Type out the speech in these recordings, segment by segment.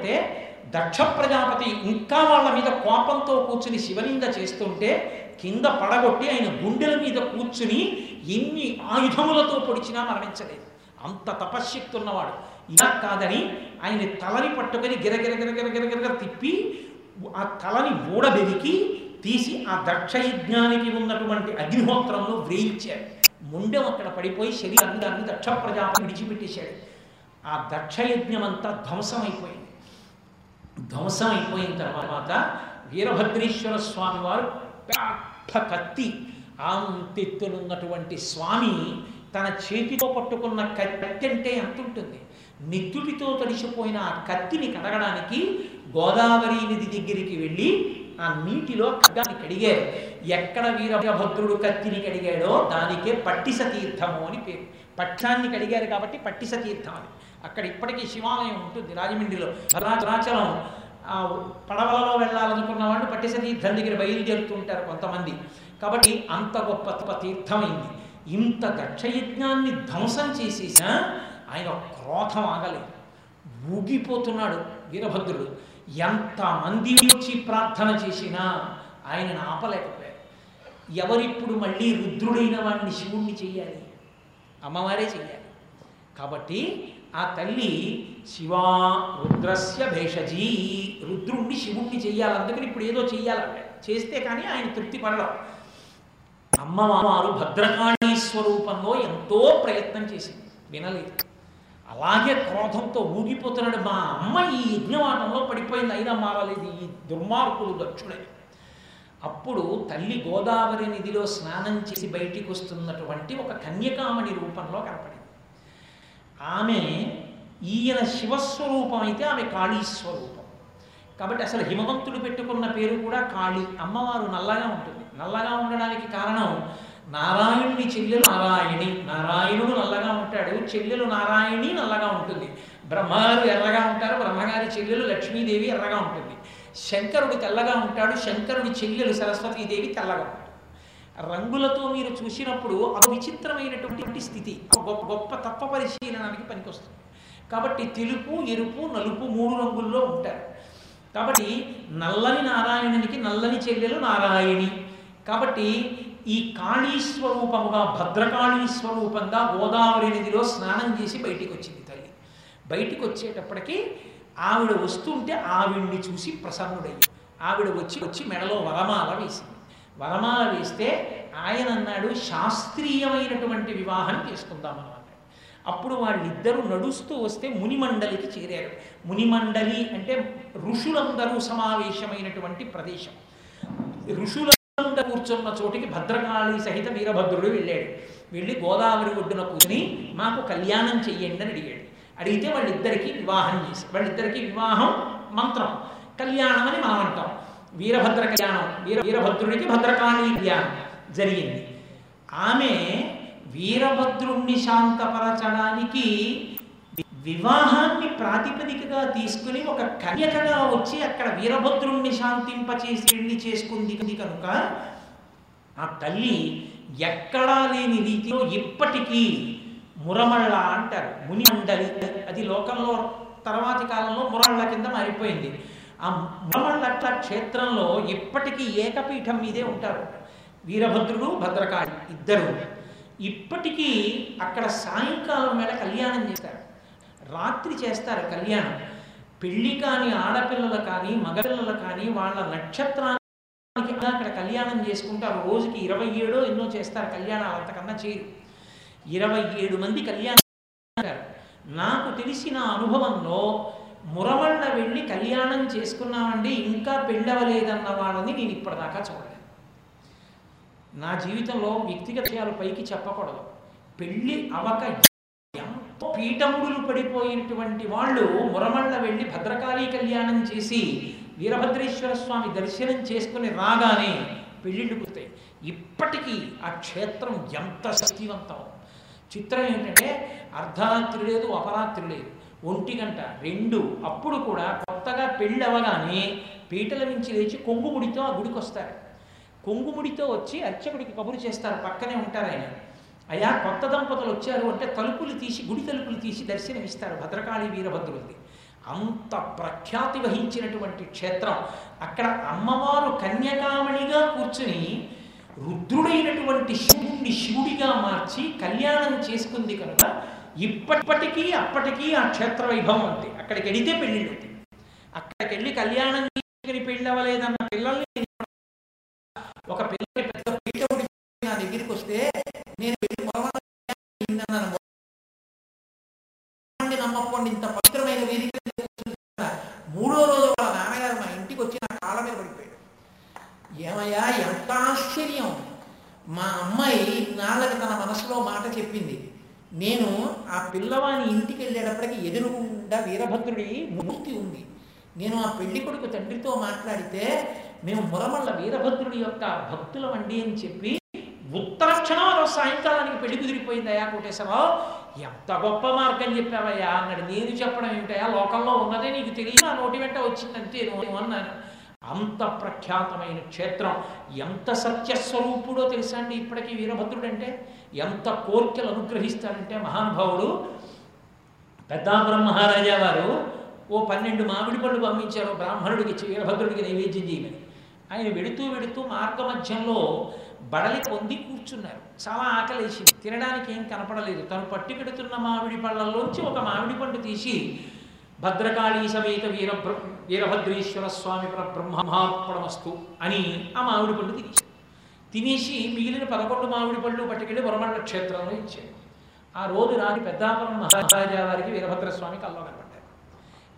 పెడితే దక్ష ప్రజాపతి ఇంకా వాళ్ళ మీద కోపంతో కూర్చుని శివలింగ చేస్తుంటే కింద పడగొట్టి ఆయన గుండెల మీద కూర్చుని ఎన్ని ఆయుధములతో పొడిచినా మరణించలేదు. అంత తపశ్శక్తి ఉన్నవాడు. ఇలా కాదని ఆయన తలని పట్టుకొని గిరగిర తిప్పి ఆ తలని ఊడబెరికి తీసి ఆ దక్షయజ్ఞానికి ఉన్నటువంటి అగ్నిహోత్రంలో వ్రేయించాడు. ముండెం అక్కడ పడిపోయి శరీరాన్ని దాన్ని దక్ష ప్రజాపతి విడిచిపెట్టేశాడు. ఆ దక్షయజ్ఞం అంతా ధ్వంసమైపోయింది. ధ్వంసం అయిపోయిన తర్వాత వీరభద్రేశ్వర స్వామి వారు పెద్ద కత్తి అంతెత్తునున్నటువంటి స్వామి తన చేతితో పట్టుకున్న కత్తి అంటే ఎంత ఉంటుంది? నిత్తుడితో తడిసిపోయిన ఆ కత్తిని కడగడానికి గోదావరి నది దగ్గరికి వెళ్ళి ఆ నీటిలో ఖడ్గాన్ని కడిగారు ఎక్కడ వీరభద్రుడు కత్తిని కడిగాడో దానికే పట్టిస తీర్థము అని పేరు. పక్షాన్ని కడిగారు కాబట్టి పట్టిస తీర్థం అని. అక్కడ ఇప్పటికీ శివాలయం ఉంటుంది రాజమండ్రిలో. భద్రాచలం పడవలలో వెళ్ళాలనుకున్న వాళ్ళు పట్టిసతీర్థం దగ్గర బయలుదేరుతుంటారు కొంతమంది. కాబట్టి అంత గొప్ప తీర్థమైంది. ఇంత దక్షయజ్ఞాన్ని ధ్వంసం చేసేసా ఆయన క్రోధం ఆగలేదు. ఊగిపోతున్నాడు వీరభద్రుడు. ఎంతమంది వచ్చి ప్రార్థన చేసినా ఆయనను ఆపలేకపోయారు. ఎవరిప్పుడు మళ్ళీ రుద్రుడైన వాడిని శివుణ్ణి చెయ్యాలి? అమ్మవారే చెయ్యాలి. కాబట్టి ఆ తల్లి శివా రుద్రస్య భేషజీ రుద్రుణ్ణి శివుణ్ణి చెయ్యాలి. అందుకని ఇప్పుడు ఏదో చెయ్యాలంటే చేస్తే కానీ ఆయన తృప్తి పడడం అమ్మవారు భద్రకాళీ స్వరూపంలో ఎంతో ప్రయత్నం చేసింది. వినలేదు. అలాగే క్రోధంతో ఊగిపోతున్నాడు మా అమ్మ. ఈ యజ్ఞవాటంలో పడిపోయింది. అయినా మారలేదు. ఈ దుర్మార్గులు దక్షుడే. అప్పుడు తల్లి గోదావరి నిధిలో స్నానం చేసి బయటికి వస్తున్నటువంటి ఒక కన్యకామణి రూపంలో కనపడింది. ఆమె ఈయన శివస్వరూపం అయితే ఆమె కాళీ స్వరూపం కాబట్టి అసలు హిమవంతుడు పెట్టుకున్న పేరు కూడా కాళీ. అమ్మవారు నల్లగా ఉంటుంది. నల్లగా ఉండడానికి కారణం నారాయణుని చెల్లెలు నారాయణి. నారాయణుడు నల్లగా ఉంటాడు చెల్లెలు నారాయణి నల్లగా ఉంటుంది. బ్రహ్మగారు ఎర్రగా ఉంటారు బ్రహ్మగారి చెల్లెలు లక్ష్మీదేవి ఎర్రగా ఉంటుంది. శంకరుడు తెల్లగా ఉంటాడు శంకరుడి చెల్లెలు సరస్వతీదేవి తెల్లగా ఉంటుంది. రంగులతో మీరు చూసినప్పుడు అది విచిత్రమైనటువంటి స్థితి గొప్ప గొప్ప తప్ప పరిశీలనానికి పనికొస్తుంది. కాబట్టి తెలుపు ఎరుపు నలుపు మూడు రంగుల్లో ఉంటారు. కాబట్టి నల్లని నారాయణునికి నల్లని చెల్లెలు నారాయణి. కాబట్టి ఈ కాళీ స్వరూపముగా భద్రకాళీ స్వరూపంగా గోదావరి నదిలో స్నానం చేసి బయటికి వచ్చింది తల్లి. బయటికి వచ్చేటప్పటికి ఆవిడ వస్తుంటే ఆవిడ్ని చూసి ప్రసన్నుడయ్యి. ఆవిడ వచ్చి వచ్చి మెడలో వరమాల వేసింది. వరమాల వేస్తే ఆయన అన్నాడు శాస్త్రీయమైనటువంటి వివాహం చేసుకుందామని అన్నాడు. అప్పుడు వాళ్ళిద్దరూ నడుస్తూ వస్తే మునిమండలికి చేరారు. మునిమండలి అంటే ఋషులందరూ సమావేశమైనటువంటి ప్రదేశం. ఋషులందరూ కూర్చున్న చోటికి భద్రకాళి సహిత వీరభద్రుడు వెళ్ళాడు. వెళ్ళి గోదావరి ఒడ్డున కూర్చుని మాకు కళ్యాణం చెయ్యండి అని అడిగాడు. అడిగితే వాళ్ళిద్దరికీ వివాహం చేసి వాళ్ళిద్దరికీ వివాహం మంత్రం కళ్యాణం అని మనం అంటాం. వీరభద్ర కళ్యాణం వీర వీరభద్రుడికి భద్రకాళి కళ్యాణం జరిగింది. ఆమె వీరభద్రుణ్ణి శాంతపరచడానికి వివాహాన్ని ప్రాతిపదికగా తీసుకుని ఒక కన్యకగా వచ్చి అక్కడ వీరభద్రుణ్ణి శాంతింపచేసి పెళ్ళి చేసుకుంది కనుక ఆ తల్లి ఎక్కడా లేని రీతిలో ఇప్పటికీ మురమళ్ళ అంటారు మునిమండలి అది లోకంలో తర్వాతి కాలంలో మురళ్ళ కింద మారిపోయింది. ఆ మురమళ్ళ క్షేత్రంలో ఇప్పటికీ ఏకపీఠం మీదే ఉంటారు. వీరభద్రుడు భద్రకాళి ఇద్దరు. ఇప్పటికీ అక్కడ సాయంకాలం వేళ కళ్యాణం చేస్తారు. రాత్రి చేస్తారు కళ్యాణం. పెళ్ళి కాని ఆడపిల్లలు కానీ మగపిల్లలు కానీ వాళ్ళ నక్షత్రానికి అక్కడ కళ్యాణం చేసుకుంటారు రోజుకి ఇరవై ఏడో ఎన్నో చేస్తారు కళ్యాణాలు అంతకన్నా చేయరు ఇరవై ఏడు మంది కళ్యాణం నాకు తెలిసిన అనుభవంలో మురవళ్ళ వెళ్ళి కళ్యాణం చేసుకున్నామండి ఇంకా పెళ్ళవలేదన్న వాళ్ళని నేను ఇప్పటిదాకా చూడలేదు. నా జీవితంలో వ్యక్తిగత విషయాలు పైకి చెప్పకూడదు. పెళ్ళి అవక ఎంతో పీఠముడులు పడిపోయినటువంటి వాళ్ళు మురమళ్ళ వెళ్ళి భద్రకాళీ కళ్యాణం చేసి వీరభద్రేశ్వర స్వామి దర్శనం చేసుకుని రాగానే పెళ్ళిళ్ళు పుడతాయి ఇప్పటికీ ఆ క్షేత్రం ఎంత శక్తివంతం? చిత్రం ఏంటంటే అర్ధరాత్రి లేదు అపరాత్రి లేదు. ఒంటి గంట రెండు అప్పుడు కూడా కొత్తగా పెళ్ళి అవ్వగానే పీటల నుంచి లేచి కొంగుముడితో ఆ గుడికి వస్తారు. కొంగుముడితో వచ్చి అర్చకుడికి కబురు చేస్తారు పక్కనే ఉంటారు ఆయన. అయ్యా కొత్త దంపతులు వచ్చారు అంటే తలుపులు తీసి గుడి తలుపులు తీసి దర్శనమిస్తారు భద్రకాళి వీరభద్రుడిది అంత ప్రఖ్యాతి వహించినటువంటి క్షేత్రం. అక్కడ అమ్మవారు కన్యకామణిగా కూర్చుని రుద్రుడైనటువంటి శివుణ్ణి శివుడిగా మార్చి కళ్యాణం చేసుకుంది కనుక ఇప్పటికీ అప్పటికీ ఆ క్షేత్ర వైభవం అంతే అక్కడికి వెళితే పెళ్ళిళ్ళు అవుతాయి అక్కడికి వెళ్ళి కళ్యాణం చేసుకుని పెళ్ళి అవ్వలేదన్న పిల్లల్ని ఒక పిల్లకి పెద్ద పీట నా దగ్గరికి వస్తే నేను వెళ్ళి మొరవన్నాను నమ్మకండి ఇంత పవిత్రమైన వేదిక మూడో రోజు వాళ్ళ నాన్నగారు మా ఇంటికి వచ్చి నా కాళ్ళ మీద పడిపోయాడు ఏమయ్యా ఎంత ఆశ్చర్యం! మా అమ్మాయి నాళ్ళకి తన మనసులో మాట చెప్పింది. నేను ఆ పిల్లవాని ఇంటికి వెళ్ళేటప్పటికి ఎదురుగుండా వీరభద్రుడి మూర్తి ఉంది. నేను ఆ పెళ్ళి కొడుకు తండ్రితో మాట్లాడితే మేము మురమల్ల వీరభద్రుడి యొక్క భక్తులమండి అని చెప్పి ఉత్తర క్షణంలో సాయంకాలానికి పెళ్ళి కుదిరిపోయిందయ్యా కోటేశ్వరరావు ఎంత గొప్ప మార్గం చెప్పావయ్యా అన్నాడు. నేను చెప్పడం ఏమిటయా లోకంలో ఉన్నదే నీకు తెలియదు ఆ నోటి వెంట వచ్చిందంటే నేను అన్నాను. అంత ప్రఖ్యాతమైన క్షేత్రం ఎంత సత్యస్వరూపుడో తెలుసా అండి ఇప్పటికీ వీరభద్రుడు అంటే ఎంత కోర్కెలు అనుగ్రహిస్తారంటే మహానుభావుడు పెద్దాపురం మహారాజా వారు ఓ పన్నెండు మామిడి పళ్ళు పంపించారు. బ్రాహ్మణుడికి వీరభద్రుడికి నైవేద్యం చేయమని. ఆయన వెడుతూ వెడుతూ మార్గ మధ్యంలో బడలి పొంది కూర్చున్నారు. చాలా ఆకలేసి తినడానికి ఏం కనపడలేదు. తను పట్టుకెడుతున్న మామిడి పళ్ళల్లోంచి ఒక మామిడి పండు తీసి భద్రకాళీ సమేత వీర వీరభద్రేశ్వర స్వామి బ్రహ్మార్పణమస్తు అని ఆ మామిడి పండు తినేశారు. తినేసి మిగిలిన పదకొండు మామిడి పళ్ళు పట్టుకెళ్ళి వరమండ క్షేత్రంలో ఇచ్చాడు ఆ రోజు రాని పెద్దాపురం మహారాజా వారికి వీరభద్రస్వామి కల్లో కనపడ్డారు.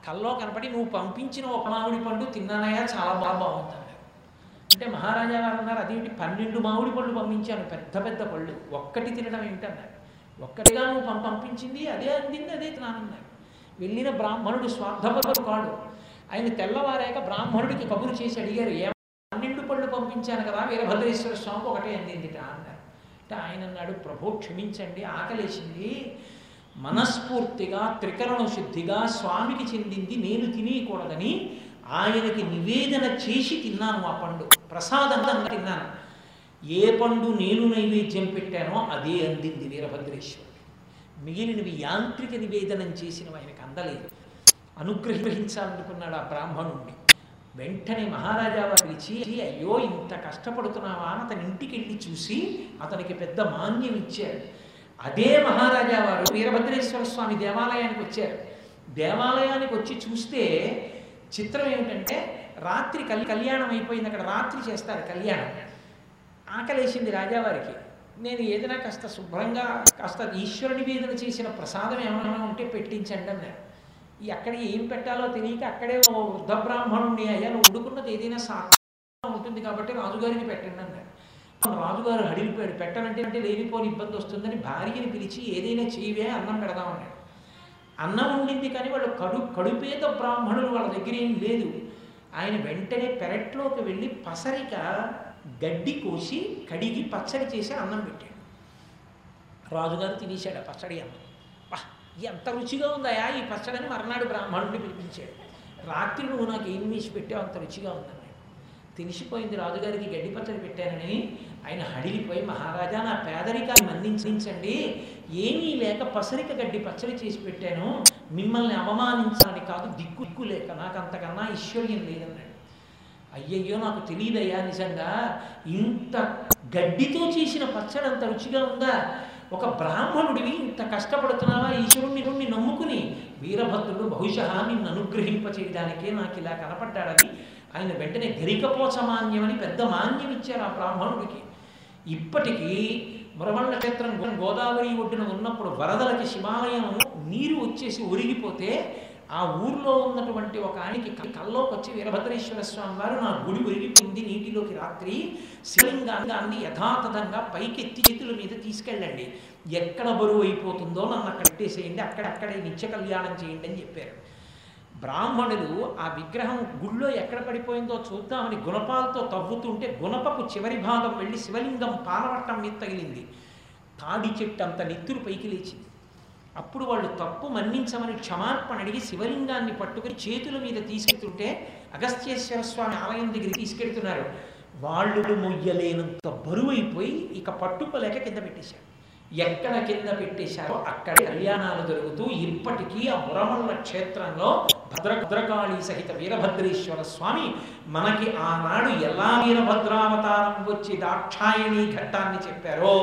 కల్లో కనపడి నువ్వు పంపించిన ఒక మామిడి పండు తిన్నానయ్యా చాలా బాగా బాగుంది అంటే మహారాజా వారు అన్నారు అదేంటి పన్నెండు మామిడి పళ్ళు పంపించాను పెద్ద పెద్ద పళ్ళు ఒక్కటి తినడం ఏమిటన్నారు? ఒక్కటిగా నువ్వు పం- పంపించింది అదే అందింది అదే తినానన్నారు వెళ్ళిన బ్రాహ్మణుడు స్వార్థపరుడు కాడు. ఆయన తెల్లవారాక బ్రాహ్మణుడికి కబురు చేసి అడిగారు ఏ చూపించాను కదా వీరభద్రేశ్వర స్వామికి ఒకటే అందిందిట అన్నారు. అంటే ఆయన అన్నాడు ప్రభు క్షమించండి ఆకలేసింది. మనస్ఫూర్తిగా త్రికరణ శుద్ధిగా స్వామికి చెందింది నేను తినేయకూడదని ఆయనకి నివేదన చేసి తిన్నాను ఆ పండు. ప్రసాదంగా తిన్నాను. ఏ పండు నేను నైవేద్యం పెట్టానో అదే అందింది వీరభద్రేశ్వరుడు. మిగిలినవి యాంత్రిక నివేదనం చేసినవి ఆయనకు అందలేదు. అనుగ్రహించాలనుకున్నాడు ఆ బ్రాహ్మణుణ్ణి. వెంటనే మహారాజా పిలిచి అయ్యో ఇంత కష్టపడుతున్నావా? అని అతని ఇంటికి వెళ్ళి చూసి అతనికి పెద్ద మాన్యం ఇచ్చారు. అదే మహారాజా వారు వీరభద్రేశ్వర స్వామి దేవాలయానికి వచ్చారు. దేవాలయానికి వచ్చి చూస్తే చిత్రం ఏమిటంటే రాత్రి కల్ కళ్యాణం అయిపోయింది. అక్కడ రాత్రి చేస్తారు కళ్యాణం. ఆకలేసింది రాజావారికి. నేను ఏదైనా కాస్త శుభ్రంగా కాస్త ఈశ్వర నివేదన చేసిన ప్రసాదం ఏమైనా ఉంటే పెట్టించండి అన్నారు. ఈ అక్కడ ఏం పెట్టాలో తెలియక అక్కడే ఓ వృద్ధ బ్రాహ్మణుడిని అయ్యా నువ్వు ఉడుకున్నది ఏదైనా సాక్షిగా ఉంటుంది కాబట్టి రాజుగారికి పెట్టండి అన్నాడు రాజుగారు అడిగిపోయాడు పెట్టనంటే అంటే లేనిపోని ఇబ్బంది వస్తుందని భార్యని పిలిచి ఏదైనా చేయవే అన్నం పెడదామన్నాడు అన్నం ఉండింది కానీ వాళ్ళు కడు కడుపేద బ్రాహ్మణులు వాళ్ళ దగ్గర ఏం లేదు. ఆయన వెంటనే పెరట్లోకి వెళ్ళి పసరిక గడ్డి కోసి కడిగి పచ్చడి చేసి అన్నం పెట్టాడు. రాజుగారు తినేశాడు ఆ పచ్చడి అన్నం. ఎంత రుచిగా ఉందయా ఈ పచ్చడని మర్నాడు బ్రాహ్మణుడిని పిలిపించాడు. రాత్రి నువ్వు నాకు ఏం వేసి పెట్టావు? అంత రుచిగా ఉందన్నాడు తెలిసిపోయింది రాజుగారికి గడ్డి పచ్చడి పెట్టానని. ఆయన హడిలిపోయి మహారాజా నా పేదరికాన్ని మందించండి ఏమీ లేక పసరిక గడ్డి పచ్చడి చేసి పెట్టాను. మిమ్మల్ని అవమానించాలని కాదు దిక్కు దిక్కు లేక. నాకు అంతకన్నా ఐశ్వర్యం లేదన్నాడు. అయ్యయ్యో నాకు తెలియదయ్యా నిజంగా. ఇంత గడ్డితో చేసిన పచ్చడి అంత రుచిగా ఉందా? ఒక బ్రాహ్మణుడివి ఇంత కష్టపడుతున్నావా? ఈశ్వరుణ్ణి నుండి నమ్ముకుని వీరభద్రుడు బహుశా నిన్ను అనుగ్రహింప చేయడానికే నాకు ఇలా కనపడ్డాడని ఆయన వెంటనే గరికపోచ అని పెద్ద మాన్యం ఇచ్చారు ఆ బ్రాహ్మణుడికి. ఇప్పటికీ మురమణ క్షేత్రం గోదావరి ఒడ్డున ఉన్నప్పుడు వరదలకి శివాలయం నీరు వచ్చేసి ఒరిగిపోతే ఆ ఊర్లో ఉన్నటువంటి ఒక ఆయనకి కల్లోకి వచ్చి వీరభద్రేశ్వర స్వామి వారు నా గుడి ఒరిగిపోయింది నీటిలోకి రాత్రి శివలింగాన్ని యథాతథంగా పైకి ఎత్తి చేతుల మీద తీసుకెళ్ళండి. ఎక్కడ బరువు అయిపోతుందో నన్ను అక్కడ పెట్టేసేయండి అక్కడక్కడే నిత్య కళ్యాణం చేయండి అని చెప్పారు. బ్రాహ్మణులు ఆ విగ్రహం గుళ్ళో ఎక్కడ పడిపోయిందో చూద్దామని గుణపాలతో తవ్వుతుంటే గుణపపు చివరి భాగం వెళ్ళి శివలింగం పాలవట్టం మీద తగిలింది. తాడి చెట్టు అంత నెత్తురు పైకి లేచింది. అప్పుడు వాళ్ళు తప్పు మన్నించమని క్షమార్పణ అడిగి శివలింగాన్ని పట్టుకుని చేతుల మీద తీసుకెళ్తుంటే అగస్త్యేశ్వర స్వామి ఆలయం దగ్గరికి తీసుకెళ్తున్నారు. వాళ్ళు మొయ్యలేనంత బరువైపోయి ఇక పట్టుకోలేక కింద పెట్టేశారు. ఎక్కడ కింద పెట్టేశారో అక్కడ కళ్యాణాలు జరుగుతూ ఇప్పటికీ ఆ మురమల్ల క్షేత్రంలో భద్ర భద్రకాళి సహిత వీరభద్రేశ్వర స్వామి మనకి ఆనాడు ఎలా వీరభద్రావతారం వచ్చి దాక్షాయణి ఘట్టాన్ని చెప్పారో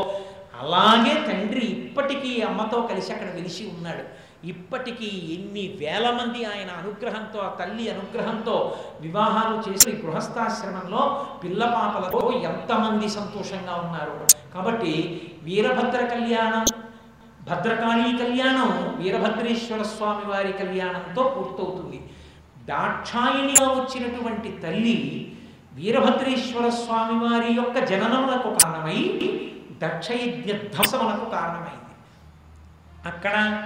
అలాగే తండ్రి ఇప్పటికీ అమ్మతో కలిసి అక్కడ వెలిసి ఉన్నాడు. ఇప్పటికీ ఎన్ని వేల మంది ఆయన అనుగ్రహంతో ఆ తల్లి అనుగ్రహంతో వివాహాలు చేసి గృహస్థాశ్రమంలో పిల్లపాపలతో ఎంతమంది సంతోషంగా ఉన్నారు. కాబట్టి వీరభద్ర కళ్యాణం భద్రకాళీ కళ్యాణం వీరభద్రేశ్వర స్వామి వారి కళ్యాణంతో పూర్తవుతుంది. దాక్షాయిణిగా వచ్చినటువంటి తల్లి వీరభద్రేశ్వర స్వామి వారి యొక్క జననములకు కారణమై దక్షయజ్ఞ ధ్వంసమునకు కారణమైంది. అక్కడ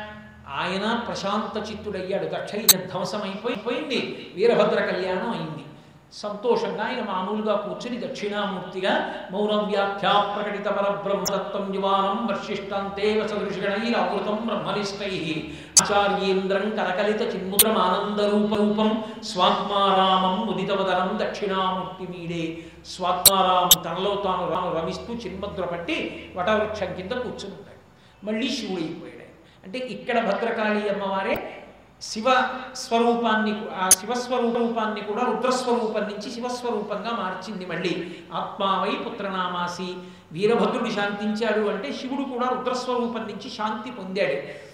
ఆయన ప్రశాంత చిత్తుడయ్యాడు దక్షయజ్ఞ ధ్వంసమైపోయి పోయింది. వీరభద్ర కళ్యాణం అయింది. సంతోషంగా ఆయన మామూలుగా కూర్చుని దక్షిణామూర్తిగా మౌనం వ్యాఖ్యా ప్రకటిత పరబ్రహ్మదత్తం యువానం వర్షిష్టంతే వసదృషిగణైరావృతం బ్రహ్మనిష్టై. ఆచార్యేంద్రం కరకలిత చిన్ముద్రమానందరూపరూపం స్వాత్మారామం ముదితవదనం దక్షిణామూర్తి మీడే స్వాత్మారామం తనలో తాను రాను రమిస్తూ చిన్ముద్ర పట్టి వటవృక్షం కింద కూర్చుంటాడు మళ్ళీ శివుడైపోయాడు. ఆయన. అంటే ఇక్కడ భద్రకాళి అమ్మవారే శివ స్వరూపాన్ని ఆ శివస్వరూపాన్ని కూడా రుద్రస్వరూపం నుంచి శివస్వరూపంగా మార్చింది మళ్ళీ. ఆత్మావై పుత్రనామాసి వీరభద్రుడు శాంతించాడు అంటే శివుడు కూడా రుద్రస్వరూపం నుంచి శాంతి పొందాడు.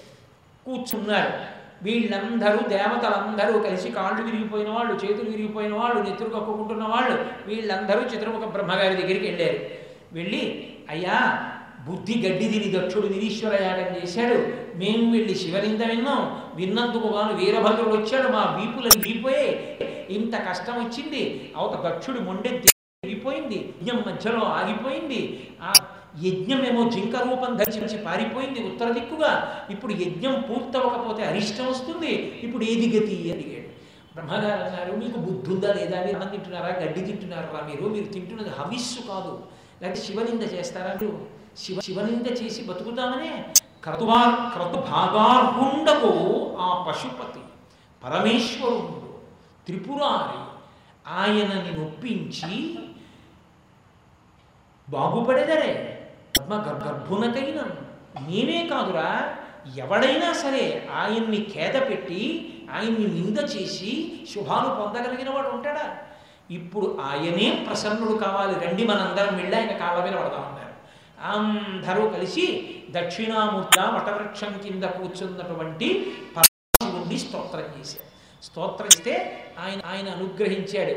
కూర్చున్నారు. వీళ్ళందరూ దేవతలందరూ కలిసి కాళ్ళు విరిగిపోయిన వాళ్ళు చేతులు విరిగిపోయిన వాళ్ళు నెత్తురు కక్కుకుంటున్న వాళ్ళు వీళ్ళందరూ చిత్రముఖ బ్రహ్మగారి దగ్గరికి వెళ్ళారు. వెళ్ళి అయ్యా బుద్ధి గడ్డి తిని దక్షుడు నిరీశ్వర యాగం చేశాడు. మేము వెళ్ళి శివలింద విన్నాం విన్నందుకు గాను వీరభద్రుడు వచ్చాడు మా వీపులు విరిగిపోయే. ఇంత కష్టం వచ్చింది అవత దక్షుడు మొండెత్తి విరిగిపోయింది యజ్ఞం మధ్యలో ఆగిపోయింది. ఆ యజ్ఞమేమో జింక రూపం ధరించి పారిపోయింది ఉత్తర దిక్కుగా. ఇప్పుడు యజ్ఞం పూర్తవకపోతే అరిష్టం వస్తుంది. ఇప్పుడు ఏది గతి అడిగాడు. బ్రహ్మగారు అన్నారు మీకు బుద్ధి ఉందా లేదా? మీరు అన్నం తింటున్నారా? గడ్డి తింటున్నారా మీరు? మీరు తింటున్నది హవిస్సు కాదు. లేకపోతే శివనింద చేస్తారా మీరు? శివ శివనింద చేసి బతుకుతామనే? క్రతుభా క్రతుభాగార్హుండకు ఆ పశుపతి పరమేశ్వరుడు త్రిపురారి ఆయనని నొప్పించి బాగుపడేదరే. పద్మ గర్- గర్భునకైన నేనే కాదురా ఎవడైనా సరే ఆయన్ని ఖేద పెట్టి ఆయన్ని నింద చేసి శుభాలు పొందగలిగిన వాడు ఉంటాడా? ఇప్పుడు ఆయనే ప్రసన్నుడు కావాలి. రండి మనందరం వెళ్ళి ఆయన కాళ్ళ మీద పడదామన్నారు అందరూ కలిసి దక్షిణామూర్త వటవృక్షం కింద కూర్చున్నటువంటి పరమశివుణ్ణి స్తోత్రం చేశారు. స్తోత్రం ఇస్తే ఆయన ఆయన అనుగ్రహించాడు.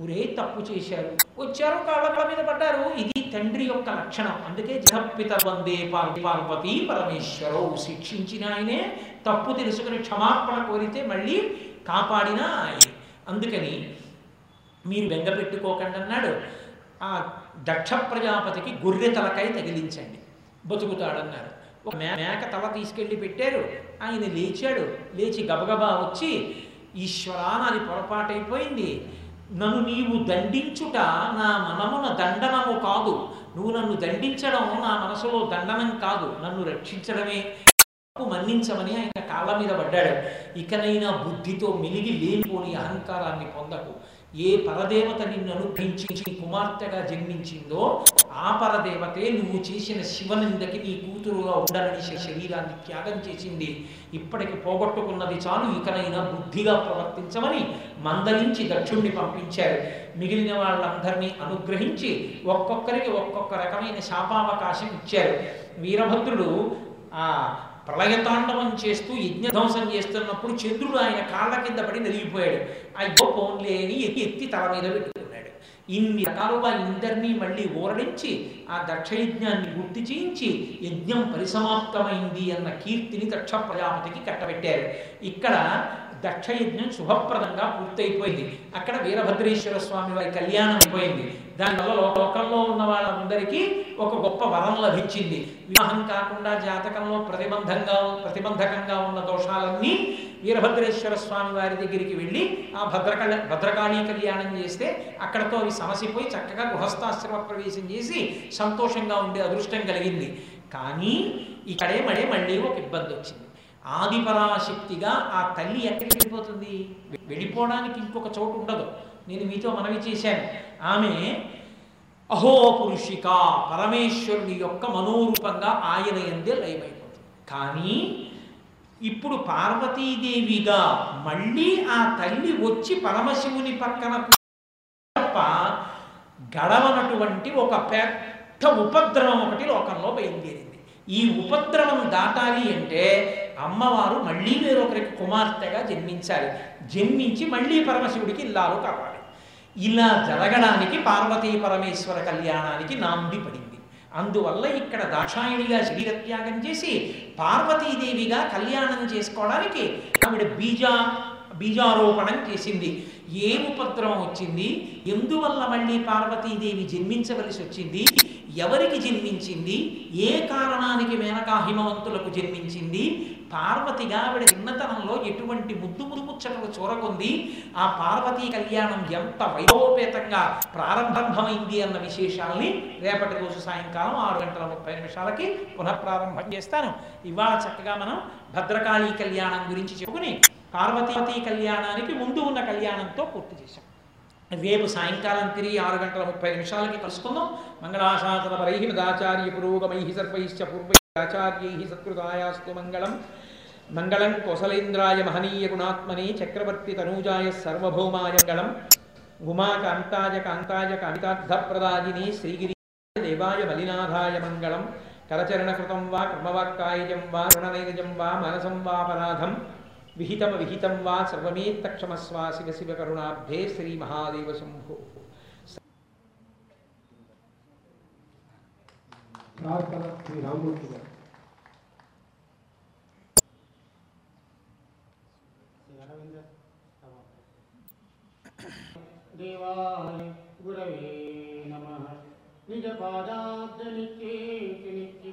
ఊరే తప్పు చేశారు. వచ్చారు కాళ్ళ మీద పడ్డారు. ఇది తండ్రి యొక్క లక్షణం. అందుకే జగపిత వందే పార్వతి పరమేశ్వరవు శిక్షించిన ఆయనే. తప్పు తెలుసుకుని క్షమాపణ కోరితే మళ్ళీ కాపాడిన ఆయన. అందుకని మీరు బెంగ అన్నాడు. ఆ దక్ష ప్రజాపతికి గొర్రె తలకాయ తగిలించండి. బతుకుతాడన్నారు. ఒక మే- మేక తల తీసుకెళ్ళి పెట్టారు. ఆయన లేచాడు. లేచి గబగబా వచ్చి ఈశ్వరా నాది పొరపాటైపోయింది. నన్ను నీవు దండించుట నా మనమున దండనము కాదు. నువ్వు నన్ను దండించడం నా మనసులో దండనం కాదు. నన్ను రక్షించడమే మన్నించమని ఆయన కాళ్ళ మీద పడ్డాడు. ఇకనైనా బుద్ధితో మిలిగి లేనిపోని అహంకారాన్ని పొందకు. ఏ పరదేవత నిన్ను అనుగ్రహించి కుమార్తెగా జన్మించిందో ఆ పరదేవతే నువ్వు చేసిన శివనిందకి నీ కూతురుగా ఉండాలని శరీరాన్ని త్యాగం చేసింది. ఇప్పటికి పోగొట్టుకున్నది చాలు. ఇకనైనా బుద్ధిగా ప్రవర్తించమని మందలించి దక్షుణ్ణి పంపించారు. మిగిలిన వాళ్ళందరినీ అనుగ్రహించి ఒక్కొక్కరికి ఒక్కొక్క రకమైన శాపావకాశం ఇచ్చారు. వీరభద్రుడు ఆ ప్రళయతాండవం చేస్తూ యజ్ఞధ్వంసం చేస్తున్నప్పుడు చంద్రుడు ఆయన కాళ్ళ కింద పడి నలిగిపోయాడు. అయ్యో పోన్లే అని ఎత్తి ఎత్తి తల మీద పెట్టుకున్నాడు. ఇన్ని రకాలుగా ఇందరినీ మళ్ళీ ఊరడించి ఆ దక్షయజ్ఞాన్ని గుర్తు చేయించి యజ్ఞం పరిసమాప్తమైంది అన్న కీర్తిని దక్ష ప్రజాపతికి కట్టబెట్టారు. ఇక్కడ దక్షయజ్ఞం శుభప్రదంగా పూర్తయిపోయింది. అక్కడ వీరభద్రేశ్వర స్వామి వారి కళ్యాణం అయిపోయింది. దానివల్ల లోకంలో ఉన్న వాళ్ళందరికీ ఒక గొప్ప వరం లభించింది. వివాహం కాకుండా జాతకంలో ప్రతిబంధంగా ప్రతిబంధకంగా ఉన్న దోషాలన్నీ వీరభద్రేశ్వర స్వామి వారి దగ్గరికి వెళ్ళి ఆ భద్రకళ భద్రకాళీ కళ్యాణం చేస్తే అక్కడతో అవి సమసిపోయి చక్కగా గృహస్థాశ్రమ ప్రవేశం చేసి సంతోషంగా ఉండే అదృష్టం కలిగింది. కానీ ఇక్కడే మళ్ళీ మళ్ళీ ఒక ఇబ్బంది వచ్చింది. ఆదిపరాశక్తిగా ఆ తల్లి ఎక్కడికి వెళ్ళిపోతుంది? వెళ్ళిపోవడానికి ఇంకొక చోటు ఉండదు. నేను మీతో మనవి చేశాను. ఆమె అహో పురుషిక పరమేశ్వరుని యొక్క మనోరూపంగా ఆయన ఎందే లయమైపోతుంది. కానీ ఇప్పుడు పార్వతీదేవిగా మళ్ళీ ఆ తల్లి వచ్చి పరమశివుని పక్కన తప్ప గడవనటువంటి ఒక పెద్ద ఉపద్రవం ఒకటి లోకంలో బయలుదేరింది. ఈ ఉపద్రవం దాటాలి అంటే అమ్మవారు మళ్ళీ వేరొకరికి కుమార్తెగా జన్మించాలి. జన్మించి మళ్ళీ పరమశివుడికి ఇల్లాలు కావాలి. ఇలా జరగడానికి పార్వతీ పరమేశ్వర కళ్యాణానికి నాంది పడింది. అందువల్ల ఇక్కడ దాక్షాయణిగా శరీరత్యాగం చేసి పార్వతీదేవిగా కళ్యాణం చేసుకోవడానికి ఆవిడ బీజా బీజారోపణం చేసింది. ఏ ఉపద్రవం వచ్చింది? ఎందువల్ల మళ్ళీ పార్వతీదేవి జన్మించవలసి వచ్చింది? ఎవరికి జన్మించింది? ఏ కారణానికి మేనకా హిమవంతులకు జన్మించింది? పార్వతిగా ఆవిడ చిన్నతనంలో ఎటువంటి ముద్దు ముద్దు ముచ్చటలు చూరకొంది ఆ పార్వతీ కళ్యాణం ఎంత వైభవపేతంగా ప్రారంభమైంది అన్న విశేషాల్ని రేపటి రోజు సాయంకాలం ఆరు గంటల ముప్పై నిమిషాలకి పునఃప్రారంభం చేస్తాను. ఇవాళ చక్కగా మనం భద్రకాళీ కళ్యాణం గురించి చెప్పుకుని పార్వతీ కళ్యాణానికి ముందు ఉన్న కళ్యాణంతో పూర్తి చేశాం. రేపు సాయంకాలం తిరిగి ఆరు గంటల ముప్పై నిమిషాలకి కలుసుకుందాం. మంగళాశాసన పరై మదాచార్య పురోగమై సర్వైశ్చ పూర్వై आचार्यैः सत्कृतायास्तु मंगल मङ्गलं कोसलेन्द्राय महनीयगुणात्मने चक्रवर्तितनूजाय सर्वभौमाय मङ्गलं उमाकान्ताय कान्ताय कामितार्थप्रदायिनी श्रीगिरिय देवाय बलिनाथाय मङ्गलं करचरणकृतं वा, कर्मवाक्कायजं वा ऋणनैरजं वा, मनसं वापराधं विहितमविहितं वा, सर्वमेत्तक्षमस्वा शिव शिवकरुणाब्धे श्रीमहादेवशम्भो। ಪ್ರಾರ್ಥನಾ ಶ್ರೀ ರಾಮಮೂರ್ತಿ ಗಾರು దేవాయ గురవే నమ నిజ పాదాబ్ద నిత్యేతి నిత్య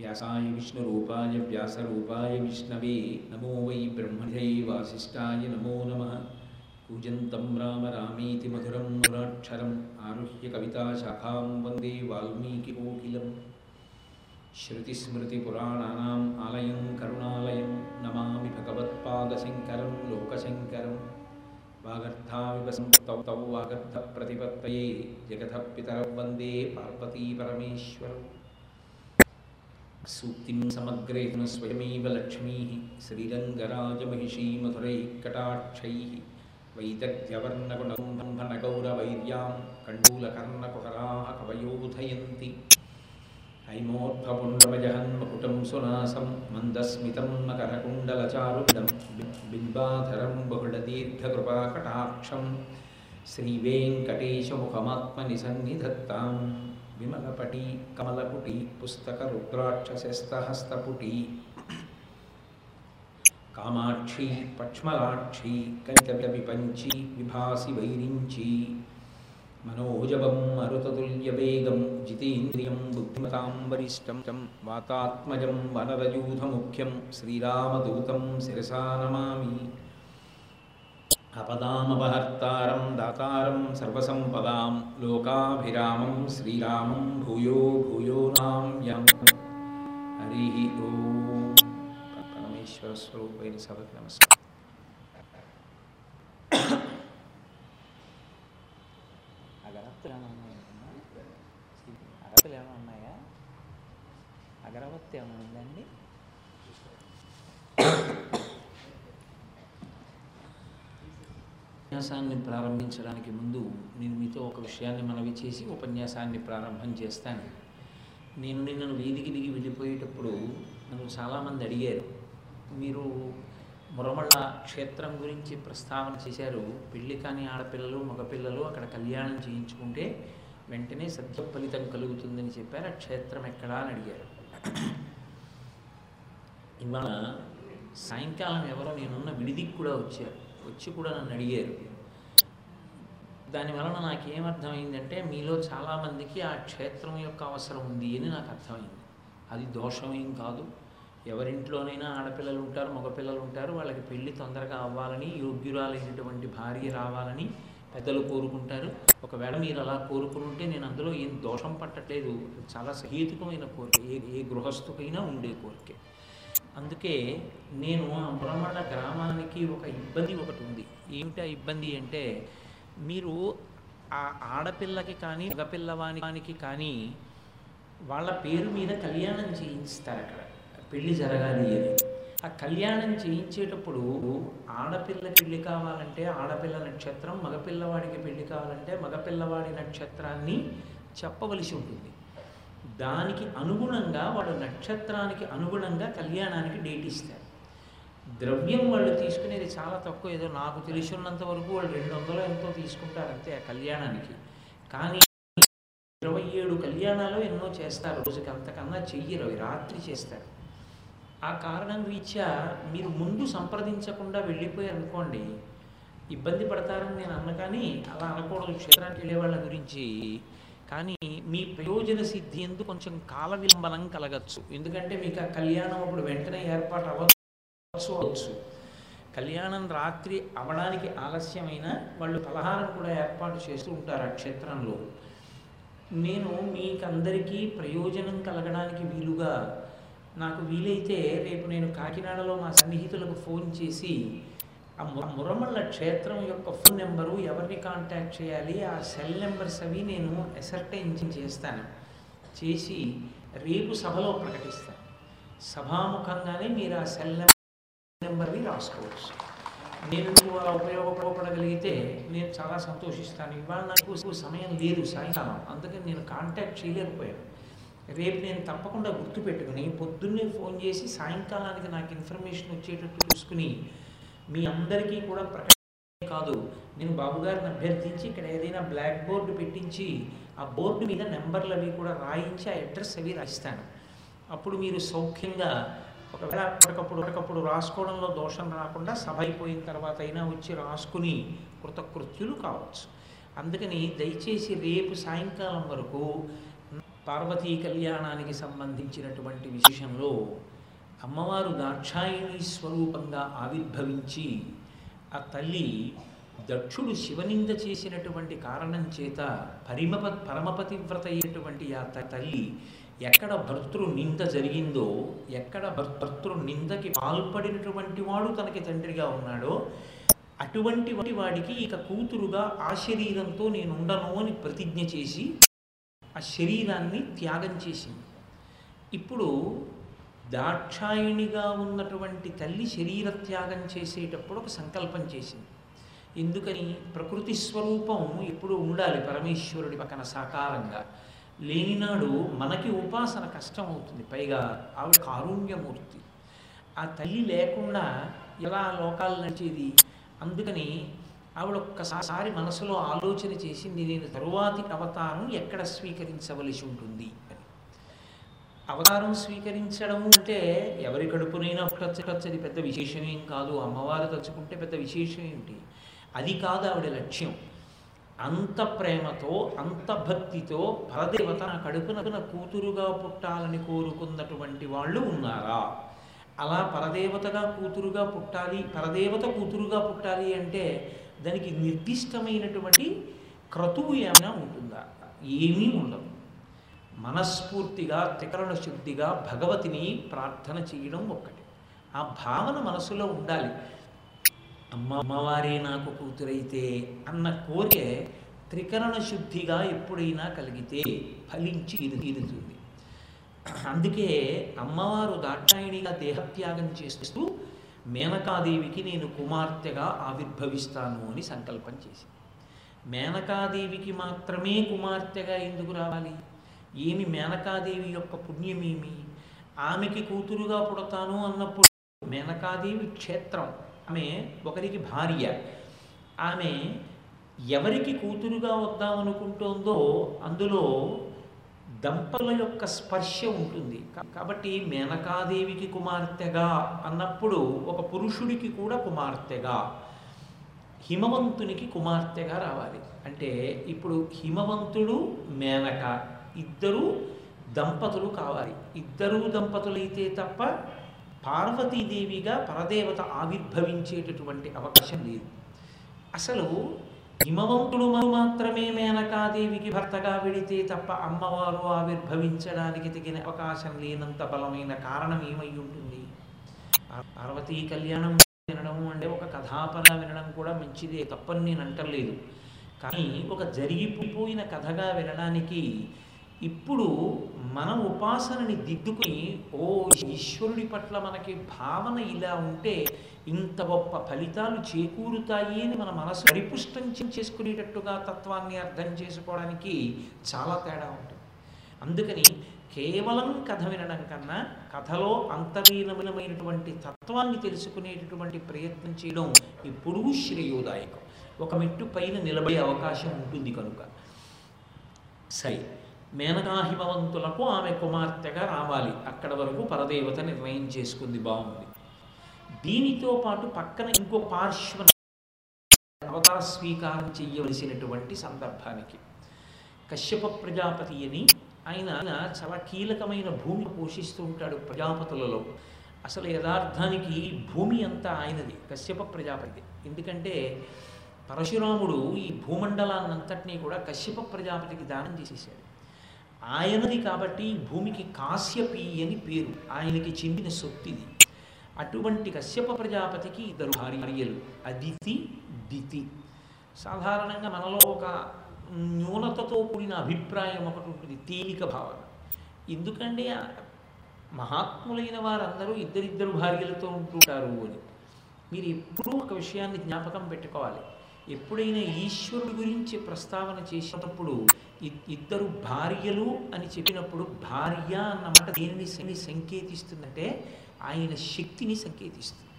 व्यासाय विष्णुरूपाय व्यासरूपाय विष्णवे नमो वै ब्रह्मज्यै वासिष्ठाय नमो नमः। कूजन्तं राम रामीतिमधुरं मुराक्षरम् आरुह्य कविताशाखां वन्दे वाल्मीकिकोकिलं श्रुतिस्मृतिपुराणानाम् आलयं करुणालयं नमामि भगवत्पादशङ्करं लोकशङ्करं। वागर्थाविव सम्पतौ तौ वागर्थप्रतिपत्तये जगतः पितर वन्दे पार्वतीपरमेश्वरम्। सूक्तिं समग्रे स्वयमेव लक्ष्मीः श्रीरङ्गराजमहिषीमधुरैः कटाक्षैः वैद्र्यवर्णकुटुम्भौरवैर्यां कण्डूलकर्णकुहराः कवयोधयन्ति। हैमोर्थपुण्डमजहन्मकुटं सुनासं मन्दस्मितं मकरकुण्डलचारुडं बिम्बाधरं बहुडतीर्थकृपाकटाक्षं श्रीवेङ्कटेशमुखमात्मनिसन्निधत्ताम्। విమలపటి కమలపుటి పుస్తక పుస్తకరుద్రాక్షశస్తహస్తపుటి కామాక్షి పక్ష్మలాక్షి కంచవిపంచి విభాసి వైరించి. మనోజవం మరుతతుల్యవేగం జితేంద్రియం బుద్ధిమతాం వరిష్టం వాతాత్మజం వనరయూధముఖ్యం శ్రీరామదూతం శిరసా నమామి. अपदामपहर्तारं दातारं सर्वसम्पदां लोकाभिरामं श्रीरामं भूयो भूयो हरिः ओश्वरस्वरूपेण ఉపన్యాసాన్ని ప్రారంభించడానికి ముందు నేను మీతో ఒక విషయాన్ని మనవి చేసి ఉపన్యాసాన్ని ప్రారంభం చేస్తాను. నేను నిన్ను వీధికి దిగి వెళ్ళిపోయేటప్పుడు నన్ను చాలామంది అడిగారు. మీరు మురమళ్ళ క్షేత్రం గురించి ప్రస్తావన చేశారు. పెళ్ళి కాని ఆడపిల్లలు మగపిల్లలు అక్కడ కళ్యాణం చేయించుకుంటే వెంటనే సత్య ఫలితం కలుగుతుందని చెప్పారు. ఆ క్షేత్రం ఎక్కడా? అని అడిగారు. ఇవాళ సాయంకాలం ఎవరో నేనున్న విడిదికి కూడా వచ్చారు. వచ్చి కూడా నన్ను అడిగారు. దానివలన నాకేమర్థమైందంటే మీలో చాలామందికి ఆ క్షేత్రం యొక్క అవసరం ఉంది అని నాకు అర్థమైంది. అది దోషమేం కాదు. ఎవరింట్లోనైనా ఆడపిల్లలు ఉంటారు మగపిల్లలు ఉంటారు వాళ్ళకి పెళ్ళి తొందరగా అవ్వాలని యోగ్యురాలైనటువంటి భార్య రావాలని పెద్దలు కోరుకుంటారు. ఒకవేళ మీరు అలా కోరుకుంటే నేను అందులో ఏం దోషం పట్టట్లేదు. చాలా సహేతుకమైన కోరిక. ఏ ఏ గృహస్థుకైనా ఉండే కోరికే. అందుకే నేను ఆ మురమళ్ళ గ్రామానికి ఒక ఇబ్బంది ఒకటి ఉంది. ఏమిటి ఆ ఇబ్బంది అంటే మీరు ఆ ఆడపిల్లకి కానీ మగపిల్లవానికి కానీ వాళ్ళ పేరు మీద కళ్యాణం చేయిస్తారు అక్కడ. పెళ్ళి జరగాలి అని. ఆ కళ్యాణం చేయించేటప్పుడు ఆడపిల్ల పెళ్ళి కావాలంటే ఆడపిల్ల నక్షత్రం మగపిల్లవాడికి పెళ్ళి కావాలంటే మగపిల్లవాడి నక్షత్రాన్ని చెప్పవలసి ఉంటుంది. దానికి అనుగుణంగా వాడు నక్షత్రానికి అనుగుణంగా కళ్యాణానికి డేట్ ఇస్తారు. ద్రవ్యం వాళ్ళు తీసుకునేది చాలా తక్కువ. ఏదో నాకు తెలిసినంత వరకు వాళ్ళు రెండు వందలు ఎంతో తీసుకుంటారు అంతే ఆ కళ్యాణానికి. కానీ ఇరవై ఏడు కళ్యాణాలు ఎన్నో చేస్తారు. రోజుకి అంతకన్నా చెయ్యరు అవి రాత్రి చేస్తారు. ఆ కారణం రీత్యా మీరు ముందు సంప్రదించకుండా వెళ్ళిపోయి అనుకోండి ఇబ్బంది పడతారని నేను అన్న కానీ అలా అనకూడదు. క్షేత్రానికి వెళ్ళే వాళ్ళ గురించి. కానీ మీ ప్రయోజన సిద్ధి ఎందుకు కొంచెం కాల విలంబనం కలగచ్చు. ఎందుకంటే మీకు ఆ కళ్యాణం అప్పుడు వెంటనే ఏర్పాటు అవ్వదు. అవ్వచ్చు కళ్యాణం రాత్రి అవడానికి ఆలస్యమైన వాళ్ళు పలహారం కూడా ఏర్పాటు చేస్తూ ఉంటారు ఆ క్షేత్రంలో. నేను మీకందరికీ ప్రయోజనం కలగడానికి వీలుగా నాకు వీలైతే రేపు నేను కాకినాడలో మా సన్నిహితులకు ఫోన్ చేసి ఆ ము- మురమళ్ళ క్షేత్రం యొక్క ఫోన్ నెంబరు ఎవరిని కాంటాక్ట్ చేయాలి ఆ సెల్ నెంబర్స్ అవి నేను ఎసర్టైన్ చేస్తాను. చేసి రేపు సభలో ప్రకటిస్తాను. సభాముఖంగానే మీరు ఆ సెల్ నెంబర్ నెంబర్ని రాసుకోవచ్చు. నేను అలా ఉపయోగపడగలిగితే నేను చాలా సంతోషిస్తాను. ఇవాళ నాకు సమయం లేదు సాయంకాలం. అందుకని నేను కాంటాక్ట్ చేయలేకపోయాను. రేపు నేను తప్పకుండా గుర్తుపెట్టుకుని పొద్దున్నే ఫోన్ చేసి సాయంకాలానికి నాకు ఇన్ఫర్మేషన్ వచ్చేటట్టు చూసుకుని మీ అందరికీ కూడా ప్రకటన కాదు. నేను బాబుగారిని అభ్యర్థించి ఇక్కడ ఏదైనా బ్లాక్ బోర్డు పెట్టించి ఆ బోర్డు మీద నెంబర్లు అవి కూడా రాయించి ఆ అడ్రస్ అవి రాయిస్తాను. అప్పుడు మీరు సౌఖ్యంగా ఒకవేళ అప్పటికప్పుడు ఒకప్పుడు రాసుకోవడంలో దోషం రాకుండా సభ అయిపోయిన తర్వాత అయినా వచ్చి రాసుకుని కృతకృత్యులు కావచ్చు. అందుకని దయచేసి రేపు సాయంకాలం వరకు పార్వతీ కళ్యాణానికి సంబంధించినటువంటి విశేషంలో అమ్మవారు దాక్షాయిణి స్వరూపంగా ఆవిర్భవించి ఆ తల్లి దక్షుడు శివనింద చేసినటువంటి కారణం చేత పరిమప పరమపతివ్రత అయినటువంటి ఆ తల్లి ఎక్కడ భర్తృ నింద జరిగిందో ఎక్కడ భర్తృ నిందకి పాల్పడినటువంటి వాడు తనకి తండ్రిగా ఉన్నాడో అటువంటి వాడికి ఇక కూతురుగా ఆ శరీరంతో నేను ఉండను అని ప్రతిజ్ఞ చేసి ఆ శరీరాన్ని త్యాగం చేసింది. ఇప్పుడు దాక్షాయిణిగా ఉన్నటువంటి తల్లి శరీర త్యాగం చేసేటప్పుడు ఒక సంకల్పం చేసింది. ఎందుకని? ప్రకృతి స్వరూపం ఎప్పుడు ఉండాలి పరమేశ్వరుడి పక్కన సాకారంగా. లేనినాడు మనకి ఉపాసన కష్టం అవుతుంది పైగా ఆవిడ కారుణ్యమూర్తి ఆ తల్లి లేకుండా ఎలా లోకాలు నడిచేది? అందుకని ఆవిడ ఒక్కసారి మనసులో ఆలోచన చేసింది నేను తరువాతి అవతారం ఎక్కడ స్వీకరించవలసి ఉంటుంది? అని అవతారం స్వీకరించడం అంటే ఎవరి కడుపునైనా పుట్టచ్చు అది పెద్ద విశేషమేం కాదు. అమ్మవారు తలుచుకుంటే పెద్ద విశేషం ఏంటి అది కాదు ఆవిడ లక్ష్యం. అంత ప్రేమతో అంత భక్తితో పరదేవత నా కడుపున కూతురుగా పుట్టాలని కోరుకున్నటువంటి వాళ్ళు ఉన్నారా? అలా పరదేవతగా కూతురుగా పుట్టాలి పరదేవత కూతురుగా పుట్టాలి అంటే దానికి నిర్దిష్టమైనటువంటి క్రతువు ఏమైనా ఉంటుందా? ఏమీ ఉండదు. మనస్ఫూర్తిగా త్రికరణ శుద్ధిగా భగవతిని ప్రార్థన చేయడం ఒక్కటి. ఆ భావన మనసులో ఉండాలి. అమ్మ అమ్మవారే నాకు కూతురైతే అన్న కోరిక త్రికరణ శుద్ధిగా ఎప్పుడైనా కలిగితే ఫలించి ఇది తీరుతుంది. అందుకే అమ్మవారు దాక్షాయిణిగా దేహత్యాగం చేస్తూ మేనకాదేవికి నేను కుమార్తెగా ఆవిర్భవిస్తాను అని సంకల్పం చేసింది. మేనకాదేవికి మాత్రమే కుమార్తెగా ఎందుకు రావాలి? ఏమి మేనకాదేవి యొక్క పుణ్యమేమి? ఆమెకి కూతురుగా పుడతాను అన్నప్పుడు మేనకాదేవి క్షేత్రం ఆమె ఒకరికి భార్య. ఆమె ఎవరికి కూతురుగా వద్దామనుకుంటోందో అందులో దంపతుల యొక్క స్పర్శ ఉంటుంది. కాబట్టి మేనకాదేవికి కుమార్తెగా అన్నప్పుడు ఒక పురుషుడికి కూడా కుమార్తెగా హిమవంతునికి కుమార్తెగా రావాలి. అంటే ఇప్పుడు హిమవంతుడు మేనక ఇద్దరు దంపతులు కావాలి. ఇద్దరు దంపతులైతే తప్ప పార్వతీదేవిగా పరదేవత ఆవిర్భవించేటటువంటి అవకాశం లేదు. అసలు హిమవంతుడు మాత్రమే మేనకాదేవికి భర్తగా వెడితే తప్ప అమ్మవారు ఆవిర్భవించడానికి తగిన అవకాశం లేనంత బలమైన కారణం ఏమై ఉంటుంది? పార్వతీ కళ్యాణం వినడం అంటే ఒక కథాపర వినడం కూడా మంచిదే తప్పని నేను అంటలేదు. కానీ ఒక జరిగిపోయిన కథగా వినడానికి ఇప్పుడు మన ఉపాసనని దిద్దుకుని ఓ ఈశ్వరుడి పట్ల మనకి భావన ఇలా ఉంటే ఇంత గొప్ప ఫలితాలు చేకూరుతాయి అని మన మనసు పరిపుష్టం చేసుకునేటట్టుగా తత్వాన్ని అర్థం చేసుకోవడానికి చాలా తేడా ఉంటుంది. అందుకని కేవలం కథ వినడం కన్నా కథలో అంతర్లీనమైనటువంటి తత్వాన్ని తెలుసుకునేటటువంటి ప్రయత్నం చేయడం ఎప్పుడూ శ్రేయోదాయకం. ఒక మెట్టు పైన నిలబడే అవకాశం ఉంటుంది కనుక. సరే. మేనకాహిమవంతులకు ఆమె కుమార్తెగా రావాలి. అక్కడ వరకు పరదేవత నిర్ణయం చేసుకుంది. బాగుంది. దీనితో పాటు పక్కన ఇంకో పార్శ్వ అవతార స్వీకారం చెయ్యవలసినటువంటి సందర్భానికి కశ్యప ప్రజాపతి అని ఆయన చాలా కీలకమైన భూమి పోషిస్తూ ఉంటాడు ప్రజాపతులలో. అసలు యథార్థానికి భూమి అంతా ఆయనది కశ్యప ప్రజాపతి ఎందుకంటే పరశురాముడు ఈ భూమండలాన్నంతటినీ కూడా కశ్యప ప్రజాపతికి దానం చేసేసాడు ఆయనది కాబట్టి భూమికి కాశ్యపి అని పేరు. ఆయనకి చెందిన సొత్తిది. అటువంటి కశ్యప ప్రజాపతికి ఇద్దరు భార్యలు. అదితి దితి. సాధారణంగా మనలో ఒక న్యూనతతో కూడిన అభిప్రాయం ఒకటి ఉంటుంది తేలిక భావన. ఎందుకంటే మహాత్ములైన వారందరూ ఇద్దరిద్దరు భార్యలతో ఉంటుంటారు అని. మీరు ఎప్పుడూ ఒక విషయాన్ని జ్ఞాపకం పెట్టుకోవాలి. ఎప్పుడైనా ఈశ్వరుడి గురించి ప్రస్తావన చేసినప్పుడు ఇద్దరు భార్యలు అని చెప్పినప్పుడు భార్య అన్నమాట దేనిని సంకేతిస్తుందంటే ఆయన శక్తిని సంకేతిస్తుంది.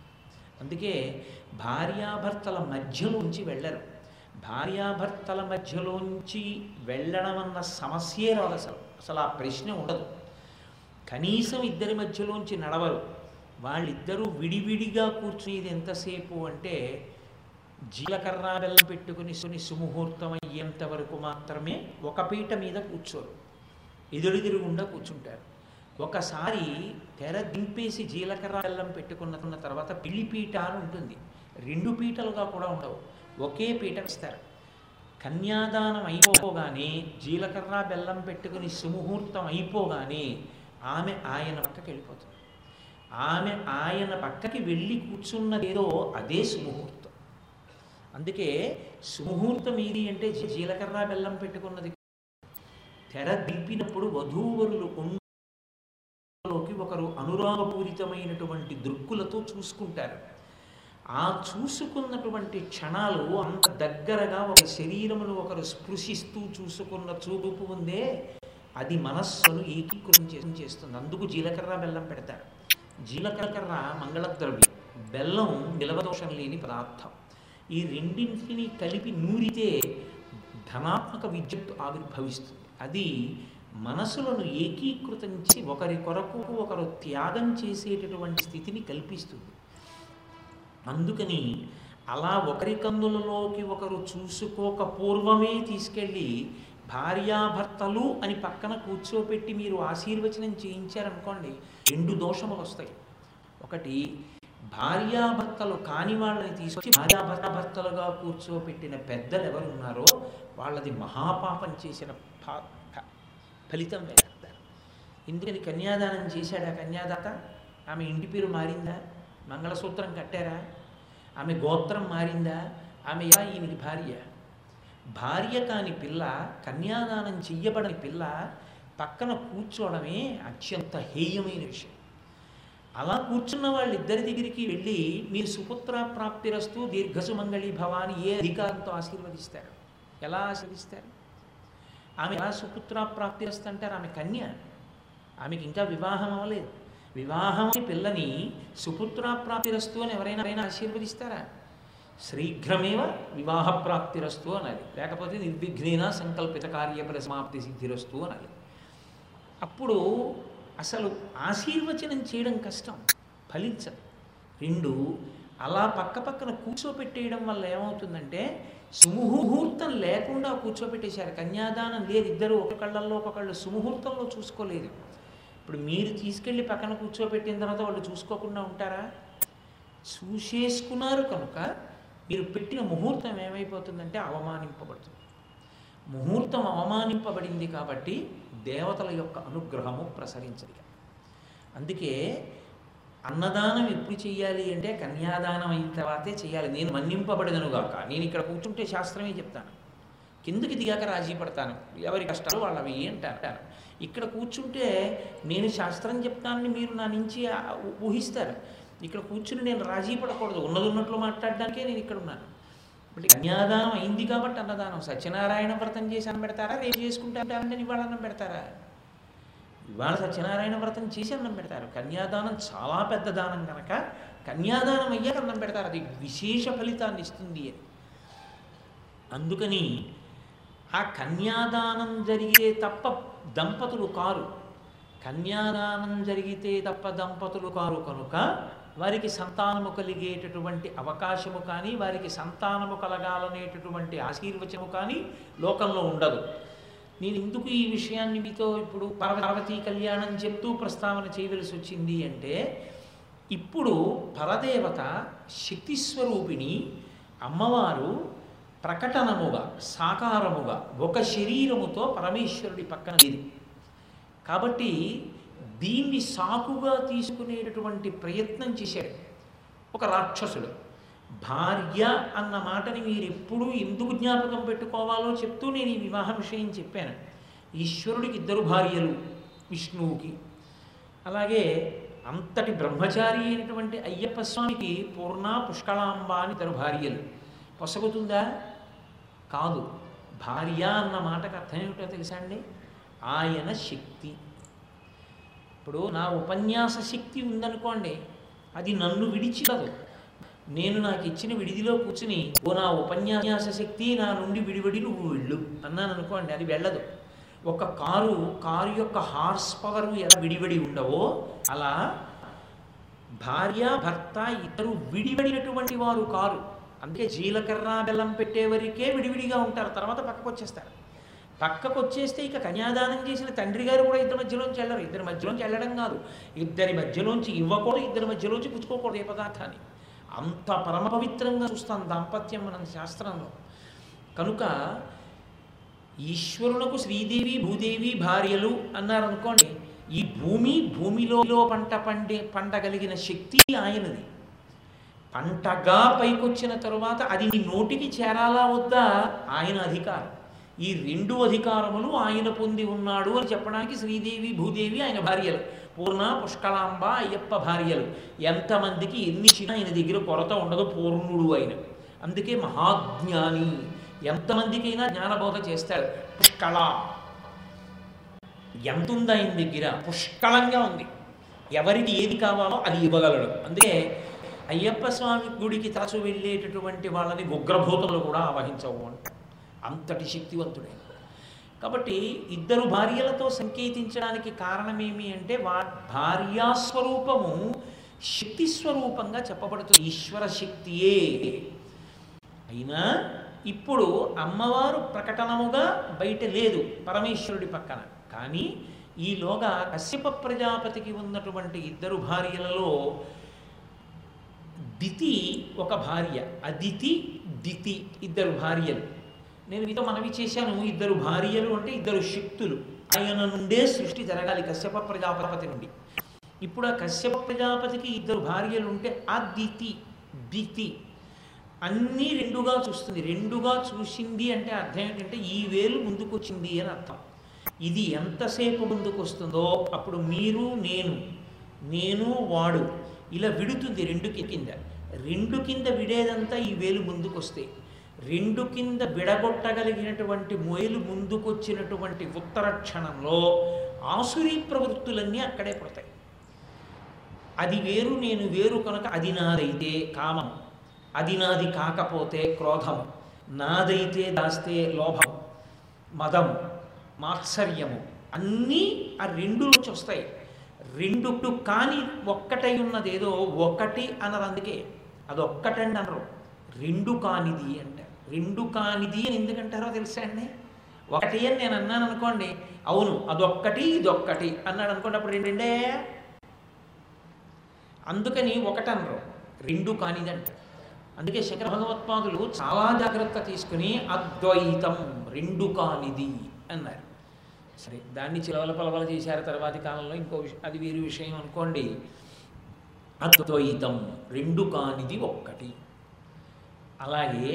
అందుకే భార్యాభర్తల మధ్యలోంచి వెళ్ళరు. భార్యాభర్తల మధ్యలోంచి వెళ్ళడం అన్న సమస్యే రాదు అసలు. అసలు ఆ ప్రశ్న ఉండదు. కనీసం ఇద్దరి మధ్యలోంచి నడవరు. వాళ్ళిద్దరూ విడివిడిగా కూర్చునేది ఎంతసేపు అంటే జీలకర్ర బెల్లం పెట్టుకుని సుని సుముహూర్తం అయ్యేంత వరకు మాత్రమే ఒక పీట మీద కూర్చోరు. ఎదురుదిరుగుండా కూర్చుంటారు. ఒకసారి తెర దింపేసి జీలకర్ర బెల్లం పెట్టుకున్న తర్వాత పిల్లిపీట అని ఉంటుంది. రెండు పీటలుగా కూడా ఉండవు. ఒకే పీట ఇస్తారు కన్యాదానం అయిపోగానే జీలకర్ర బెల్లం పెట్టుకుని సుముహూర్తం అయిపోగానే ఆమె ఆయన పక్కకి వెళ్ళిపోతుంది. ఆమె ఆయన పక్కకి వెళ్ళి కూర్చున్నదేదో అదే సుముహూర్తం. అందుకే సుముహూర్తం ఏది అంటే జీలకర్ర బెల్లం పెట్టుకున్నది. తెర దింపినప్పుడు వధూవరులు లోకి ఒకరు అనురాగపూరితమైనటువంటి దృక్కులతో చూసుకుంటారు. ఆ చూసుకున్నటువంటి క్షణాలు అంత దగ్గరగా ఒక శరీరమును ఒకరు స్పృశిస్తూ చూసుకున్న చూపు ఉందే అది మనస్సును ఏకీకృతం చేస్తుంది. అందుకు జీలకర్ర బెల్లం పెడతారు. జీలకర్ర మంగళద్రవ్యం. బెల్లం నిలవదోషం లేని పదార్థం. ఈ రెండింటిని కలిపి నూరితే ధనాత్మక విద్యుత్ ఆవిర్భవిస్తుంది. అది మనసులను ఏకీకృతం చేసి ఒకరి కొరకు ఒకరు త్యాగం చేసేటటువంటి స్థితిని కల్పిస్తుంది. అందుకని అలా ఒకరి కందులలోకి ఒకరు చూసుకోక పూర్వమే తీసుకెళ్ళి భార్యాభర్తలు అని పక్కన కూర్చోపెట్టి మీరు ఆశీర్వచనం చేయించారనుకోండి రెండు దోషములు వస్తాయి ఒకటి భార్యాభర్తలు కాని వాళ్ళని తీసుకొచ్చి భర్తలుగా కూర్చోపెట్టిన పెద్దలు ఎవరు ఉన్నారో వాళ్ళది మహాపాపం చేసిన పా- ఫలితం వేస్తారు ఎందుకని కన్యాదానం చేశాడా కన్యాదాత? ఆమె ఇంటి పేరు మారిందా? మంగళసూత్రం కట్టారా? ఆమె గోత్రం మారిందా? ఆమె ఎలా ఈయనకి భార్య? భార్య కాని పిల్ల కన్యాదానం చెయ్యబడని పిల్ల పక్కన కూర్చోవడమే అత్యంత హేయమైన విషయం. అలా కూర్చున్న వాళ్ళిద్దరి దగ్గరికి వెళ్ళి మీరు సుపుత్ర ప్రాప్తిరస్తు దీర్ఘసుమంగళి భవాని ఏ అధికారంతో ఆశీర్వదిస్తారు? ఎలా ఆశీర్వదిస్తారు? ఆమె ఎలా సుపుత్ర ప్రాప్తిరస్తు అంటారు? ఆమె కన్య. ఆమెకి ఇంకా వివాహం అవ్వలేదు. వివాహం పిల్లని సుపుత్ర ప్రాప్తిరస్తు అని ఎవరైనా ఎవరైనా ఆశీర్వదిస్తారా? శీఘ్రమేవ వివాహ ప్రాప్తిరస్తు అనాలి. లేకపోతే నిర్విఘ్నేన సంకల్పిత కార్యపర సమాప్తి సిద్ధిరస్తు అనాలి. అప్పుడు అసలు ఆశీర్వచనం చేయడం కష్టం ఫలించదు. రెండు అలా పక్క పక్కన కూర్చోపెట్టేయడం వల్ల ఏమవుతుందంటే సుముహూర్తం లేకుండా కూర్చోపెట్టేశారు. కన్యాదానం లేదు ఇద్దరు ఒక కళ్ళల్లో ఒకళ్ళు సుముహూర్తంలో చూసుకోలేదు. ఇప్పుడు మీరు తీసుకెళ్ళి పక్కన కూర్చోబెట్టిన తర్వాత వాళ్ళు చూసుకోకుండా ఉంటారా? చూసేసుకున్నారు కనుక మీరు పెట్టిన ముహూర్తం ఏమైపోతుందంటే అవమానింపబడుతుంది. ముహూర్తం అవమానింపబడింది కాబట్టి దేవతల యొక్క అనుగ్రహము ప్రసరించదు అందుకే అన్నదానం ఎప్పుడు చేయాలి అంటే కన్యాదానం అయిన తర్వాతే చేయాలి నేను మన్నింపబడదనుగాక నేను ఇక్కడ కూర్చుంటే శాస్త్రమే చెప్తాను. కిందకి దిగాక రాజీ పడతాను. ఎవరి కష్టాలు వాళ్ళవి అంటారు ఇక్కడ కూర్చుంటే నేను శాస్త్రం చెప్తానని మీరు నా నుంచి ఊహిస్తారు. ఇక్కడ కూర్చుని నేను రాజీ పడకూడదు. ఉన్నది ఉన్నట్లు మాట్లాడడానికే నేను ఇక్కడ ఉన్నాను. మళ్ళీ కన్యాదానం అయింది కాబట్టి అన్నదానం. సత్యనారాయణ వ్రతం చేసి అన్నం పెడతారా? రేపు చేసుకుంటారంటే ఇవాళ అన్నం పెడతారా? ఇవాళ సత్యనారాయణ వ్రతం చేసి అన్నం పెడతారు. కన్యాదానం చాలా పెద్ద దానం కనుక కన్యాదానం అయ్యాక అన్నం పెడతారు. అది విశేష ఫలితాన్ని ఇస్తుంది. అని అందుకని ఆ కన్యాదానం జరిగే తప్ప దంపతులు కారు. కన్యాదానం జరిగితే తప్ప దంపతులు కారు కనుక వారికి సంతానము కలిగేటటువంటి అవకాశము కానీ వారికి సంతానము కలగాలనేటటువంటి ఆశీర్వచనము కానీ లోకంలో ఉండదు. నేను ఎందుకు ఈ విషయాన్ని మీతో ఇప్పుడు పార్వ- పార్వతీ కళ్యాణం చెప్తూ ప్రస్తావన చేయవలసి వచ్చింది అంటే ఇప్పుడు పరదేవత శక్తిస్వరూపిణి అమ్మవారు ప్రకటనముగా సాకారముగా ఒక శరీరముతో పరమేశ్వరుడి పక్కన లేదు. కాబట్టి దీన్ని సాకుగా తీసుకునేటటువంటి ప్రయత్నం చేశాడు ఒక రాక్షసుడు. భార్య అన్న మాటని మీరు ఎప్పుడూ ఎందుకు జ్ఞాపకం పెట్టుకోవాలో చెప్తూ నేను ఈ వివాహ విషయం చెప్పాను. ఈశ్వరుడికి ఇద్దరు భార్యలు విష్ణువుకి. అలాగే అంతటి బ్రహ్మచారి అయినటువంటి అయ్యప్ప స్వామికి పూర్ణ పుష్కళాంబ అని ఇద్దరు భార్యలు. పొసగుతుందా? కాదు. భార్య అన్న మాటకు అర్థం ఏమిటో తెలుసా అండి? ఆయన శక్తి. ఇప్పుడు నా ఉపన్యాస శక్తి ఉందనుకోండి అది నన్ను విడిచిరదు నేను నాకు ఇచ్చిన విడిదిలో కూర్చుని ఓ నా ఉపన్యాస శక్తి నా నుండి విడివడి నువ్వు వెళ్ళు అన్నాను అనుకోండి అది వెళ్ళదు. ఒక కారు కారు యొక్క హార్స్ పవర్ ఎలా విడివడి ఉండవో అలా భార్య భర్త ఇద్దరు విడివడినటువంటి వారు కారు. అందుకే జీలకర్ర బెల్లం పెట్టేవరికే విడివిడిగా ఉంటారు తర్వాత పక్కకు వచ్చేస్తారు పక్కకు వచ్చేస్తే ఇక కన్యాదానం చేసిన తండ్రి గారు కూడా ఇద్దరి మధ్యలోంచి వెళ్ళరు. ఇద్దరి మధ్యలోంచి వెళ్ళడం కాదు. ఇద్దరి మధ్యలోంచి ఇవ్వకూడదు ఇద్దరి మధ్యలోంచి పుచ్చుకోకూడదు ఏ పదార్థాన్ని. అంత పరమ పవిత్రంగా చూస్తాం దాంపత్యం మన శాస్త్రంలో. కనుక ఈశ్వరునకు శ్రీదేవి భూదేవి భార్యలు అన్నారనుకోండి ఈ భూమి భూమిలో పంట పండే పండగలిగిన శక్తి ఆయనది. పంటగా పైకొచ్చిన తరువాత అది నీ నోటికి చేరాలా వద్దా? ఆయన అధికారం. ఈ రెండు అధికారములు ఆయన పొంది ఉన్నాడు అని చెప్పడానికి శ్రీదేవి భూదేవి ఆయన భార్యలు. పూర్ణ పుష్కలాంబ అయ్యప్ప భార్యలు. ఎంతమందికి ఎన్ని ఇచ్చినా ఆయన దగ్గర కొరత ఉండదు పూర్ణుడు ఆయన. అందుకే మహాజ్ఞాని. ఎంతమందికైనా జ్ఞానబోధ చేస్తాడు. పుష్కళ. ఎంత ఉంది ఆయన దగ్గర? పుష్కలంగా ఉంది. ఎవరికి ఏది కావాలో అది ఇవ్వగలడు. అందుకే అయ్యప్ప స్వామి గుడికి తరచు వెళ్ళేటటువంటి వాళ్ళని ఉగ్రభూతలు కూడా ఆవహించవు అంటారు అంతటి శక్తివంతుడే. కాబట్టి ఇద్దరు భార్యలతో సంకేతించడానికి కారణమేమి అంటే వా భార్యాస్వరూపము శక్తి స్వరూపంగా చెప్పబడుతుంది ఈశ్వర శక్తియే. అయినా ఇప్పుడు అమ్మవారు ప్రకటనముగా బయట లేదు పరమేశ్వరుడి పక్కన. కానీ ఈలోగా కశ్యప ప్రజాపతికి ఉన్నటువంటి ఇద్దరు భార్యలలో దితి ఒక భార్య అదితి దితి ఇద్దరు భార్యలు. నేను మీతో మనవి చేశాను. ఇద్దరు భార్యలు అంటే ఇద్దరు శక్తులు. ఆయన నుండే సృష్టి జరగాలి. కశ్యప ప్రజాపతి నుండి. ఇప్పుడు ఆ కశ్యప ప్రజాపతికి ఇద్దరు భార్యలు ఉంటే ఆ దితి అన్నీ రెండుగా చూస్తుంది. రెండుగా చూసింది అంటే అర్థం ఏంటంటే ఈ వేలు ముందుకొచ్చింది అని అర్థం. ఇది ఎంతసేపు ముందుకు వస్తుందో అప్పుడు మీరు నేను నేను వాడు ఇలా విడుతుంది రెండు కింద. రెండు కింద విడేదంతా ఈ వేలు ముందుకొస్తే. రెండు కింద విడగొట్టగలిగినటువంటి మొయలు ముందుకొచ్చినటువంటి ఉత్తర క్షణంలో ఆసురీ ప్రవృత్తులన్నీ అక్కడే పుడతాయి. అది వేరు నేను వేరు కనుక అది నాదైతే కామం అది నాది కాకపోతే క్రోధం నాదైతే దాస్తే లోభం మదం మాత్సర్యము అన్నీ ఆ రెండులోంచి వస్తాయి. రెండు కానీ ఒక్కటై ఉన్నదేదో ఒకటి అనరు అందుకే. అది ఒక్కటండి అనరు రెండు కానిది అంటే రెండు కానిది అని ఎందుకంటారో తెలుసా అండి? ఒకటి అని నేను అన్నాను అనుకోండి అవును అదొక్కటి ఇదొక్కటి అన్నాడు అనుకోండి అప్పుడు రెండు రెండే? అందుకని ఒకటనరు రెండు కానిదంట అందుకే శంకర భగవత్పాదులు చాలా జాగ్రత్త తీసుకుని అద్వైతం రెండు కానిది అన్నారు. సరే దాన్ని చిలవల పలవల చేశారు తర్వాతి కాలంలో ఇంకో విషయం అది వేరు విషయం అనుకోండి. అద్వైతం రెండు కానిది ఒక్కటి. అలాగే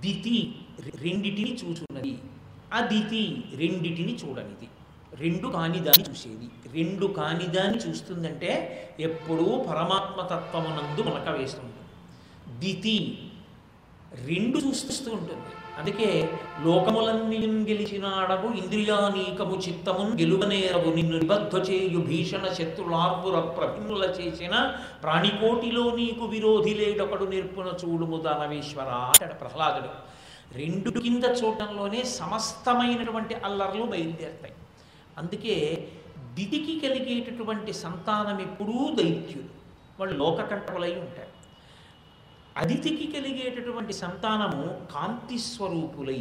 దితి రెండిటిని చూచున్నది. అదితి రెండిటిని చూడనిది. రెండు కానిదాన్ని చూసేది. రెండు కానిదాన్ని చూస్తుందంటే ఎప్పుడూ పరమాత్మతత్వమునందు మొలక వేస్తుంటుంది దితి రెండు చూస్తూ ఉంటుంది. అందుకే లోకములన్నీ గెలిచినాడవు ఇంద్రియానీకము చిత్తమున్ గెలువనేరవు. నిన్ను నిబద్ధ చేయు భీషణ శత్రులార్పుర ప్రభిన్నుల చేసిన ప్రాణికోటిలో నీకు విరోధి లేడొకడు నిర్పున చూడుము దానవేశ్వర అంటాడు ప్రహ్లాదుడు. రెండు కింద చూడటంలోనే సమస్తమైనటువంటి అల్లర్లు బయలుదేరుతాయి. అందుకే దితికి కలిగేటటువంటి సంతానం ఎప్పుడూ దైత్యులు వాళ్ళు లోకకంఠకులై ఉంటారు. అదితికి కలిగేటటువంటి సంతానము కాంతి స్వరూపులై